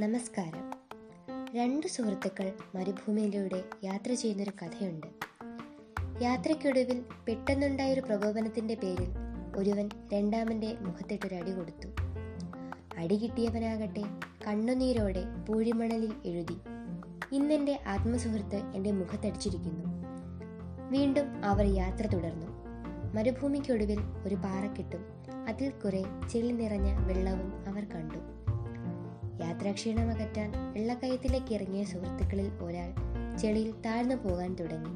നമസ്കാരം. രണ്ട് സുഹൃത്തുക്കൾ മരുഭൂമിയിലൂടെ യാത്ര ചെയ്യുന്നൊരു കഥയുണ്ട്. യാത്രയ്ക്കൊടുവിൽ പെട്ടെന്നുണ്ടായൊരു പ്രകോപനത്തിന്റെ പേരിൽ ഒരുവൻ രണ്ടാമന്റെ മുഖത്തിട്ടൊരടി കൊടുത്തു. അടി കിട്ടിയവനാകട്ടെ കണ്ണുനീരോടെ പൂഴിമണലിൽ എഴുതി. ഇന്നെന്റെ ആത്മസുഹൃത്ത് എന്റെ മുഖത്തടിച്ചിരിക്കുന്നു. വീണ്ടും അവർ യാത്ര തുടർന്നു. മരുഭൂമിക്കൊടുവിൽ ഒരു പാറക്കെട്ടും അതിൽ കുറെ ചെളി നിറഞ്ഞ വെള്ളവും അവർ കണ്ടു. യാത്രാക്ഷീണമകറ്റാൻ വെള്ളക്കയത്തിലേക്ക് ഇറങ്ങിയ സുഹൃത്തുക്കളിൽ ഒരാൾ ചെളിയിൽ താഴ്ന്നു പോകാൻ തുടങ്ങി.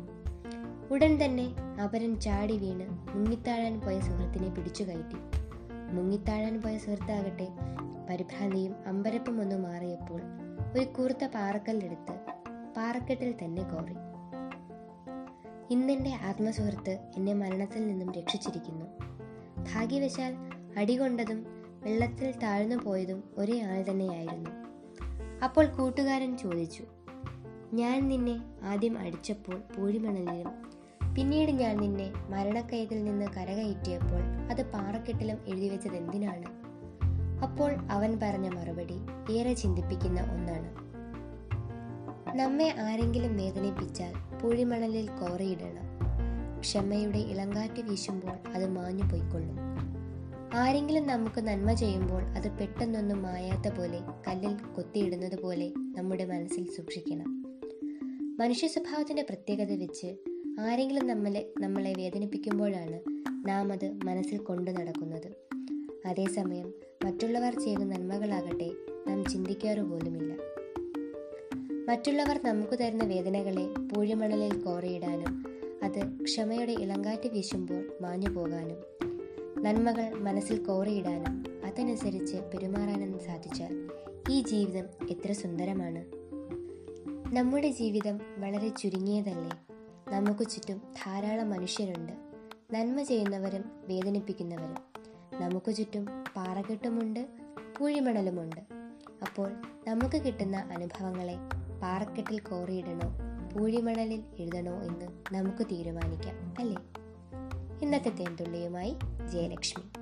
ഉടൻ തന്നെ അപരൻ ചാടി വീണ് മുങ്ങിത്താഴാൻ പോയ സുഹൃത്തിനെ പിടിച്ചു കയറ്റി. മുങ്ങിത്താഴാൻ പോയ സുഹൃത്താകട്ടെ പരിഭ്രാന്തിയും അമ്പരപ്പും ഒന്ന് മാറിയപ്പോൾ ഒരു കൂർത്ത പാറക്കല്ലെടുത്ത് പാറക്കെട്ടിൽ തന്നെ കോറി. ഇന്നെന്റെ ആത്മസുഹൃത്ത് എന്നെ മരണത്തിൽ നിന്നും രക്ഷിച്ചിരിക്കുന്നു. ഭാഗ്യവശാൽ അടികൊണ്ടതും വെള്ളത്തിൽ താഴ്ന്നു പോയതും ഒരേ ആൾ തന്നെയായിരുന്നു. അപ്പോൾ കൂട്ടുകാരൻ ചോദിച്ചു ഞാൻ നിന്നെ ആദ്യം അടിച്ചപ്പോൾ പൂഴിമണലിലും പിന്നീട് ഞാൻ നിന്നെ മരണക്കയത്തിൽ നിന്ന് കരകയറ്റിയപ്പോൾ അത് പാറക്കെട്ടിലും എഴുതി വെച്ചത് എന്തിനാണ്? അപ്പോൾ അവൻ പറഞ്ഞ മറുപടി ഏറെ ചിന്തിപ്പിക്കുന്ന ഒന്നാണ്. നമ്മെ ആരെങ്കിലും വേദനിപ്പിച്ചാൽ പൂഴിമണലിൽ കോറിയിടണം. ക്ഷമയുടെ ഇളങ്കാറ്റ് വീശുമ്പോൾ അത് മാഞ്ഞു പോയിക്കൊള്ളും ആരെങ്കിലും നമുക്ക് നന്മ ചെയ്യുമ്പോൾ അത് പെട്ടെന്നൊന്നും മായാത്ത പോലെ കല്ലിൽ കൊത്തിയിടുന്നത് പോലെ നമ്മുടെ മനസ്സിൽ സൂക്ഷിക്കണം. മനുഷ്യ സ്വഭാവത്തിന്റെ പ്രത്യേകത വെച്ച് ആരെങ്കിലും നമ്മളെ നമ്മളെ വേദനിപ്പിക്കുമ്പോഴാണ് നാം അത് മനസ്സിൽ കൊണ്ടു നടക്കുന്നത്. അതേസമയം മറ്റുള്ളവർ ചെയ്യുന്ന നന്മകളാകട്ടെ നാം ചിന്തിക്കാറു പോലുമില്ല. മറ്റുള്ളവർ നമുക്ക് തരുന്ന വേദനകളെ പൂഴിമണലിൽ കോറിയിടാനും അത് ക്ഷമയുടെ ഇളങ്കാറ്റ് വീശുമ്പോൾ മാഞ്ഞു പോകാനും നന്മകൾ മനസ്സിൽ കോറിയിടാനും അതനുസരിച്ച് പെരുമാറാനും സാധിച്ചാൽ ഈ ജീവിതം എത്ര സുന്ദരമാണ്. നമ്മുടെ ജീവിതം വളരെ ചുരുങ്ങിയതല്ലേ? നമുക്ക് ചുറ്റും ധാരാളം മനുഷ്യരുണ്ട്. നന്മ ചെയ്യുന്നവരും വേദനിപ്പിക്കുന്നവരും. നമുക്ക് ചുറ്റും പാറക്കെട്ടുമുണ്ട് പൂഴിമണലുമുണ്ട് അപ്പോൾ നമുക്ക് കിട്ടുന്ന അനുഭവങ്ങളെ പാറക്കെട്ടിൽ കോറിയിടണോ പൂഴിമണലിൽ എഴുതണോ എന്ന് നമുക്ക് തീരുമാനിക്കാം അല്ലേ? ഇന്നത്തെ തേൻതുള്ളിയുമായി ജയലക്ഷ്മി.